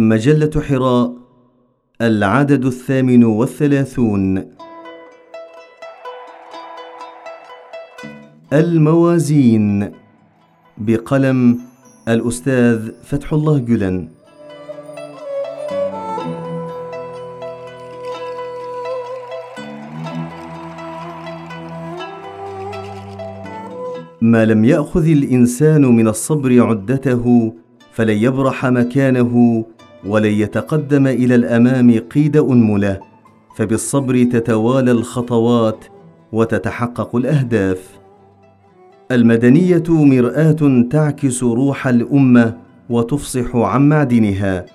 مجلة حراء العدد الثامن والثلاثون. الموازين. بقلم الأستاذ فتح الله جلن. ما لم يأخذ الإنسان من الصبر عدته فلن يبرح مكانه ولن يتقدم إلى الأمام قيد أنملة فبالصبر تتوالى الخطوات وتتحقق الأهداف. المدنية مرآة تعكس روح الأمة وتفصح عن معدنها.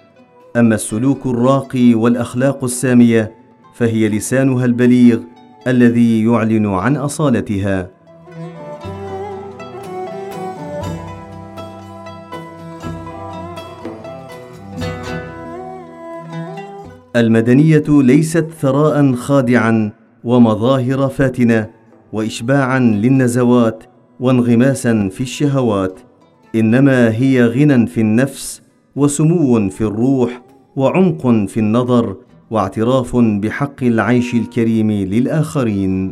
أما السلوك الراقي والأخلاق السامية فهي لسانها البليغ الذي يعلن عن أصالتها. المدنية ليست ثراء خادعا ومظاهر فاتنة واشباعا للنزوات وانغماسا في الشهوات إنما هي غنى في النفس وسمو في الروح وعمق في النظر واعتراف بحق العيش الكريم للآخرين.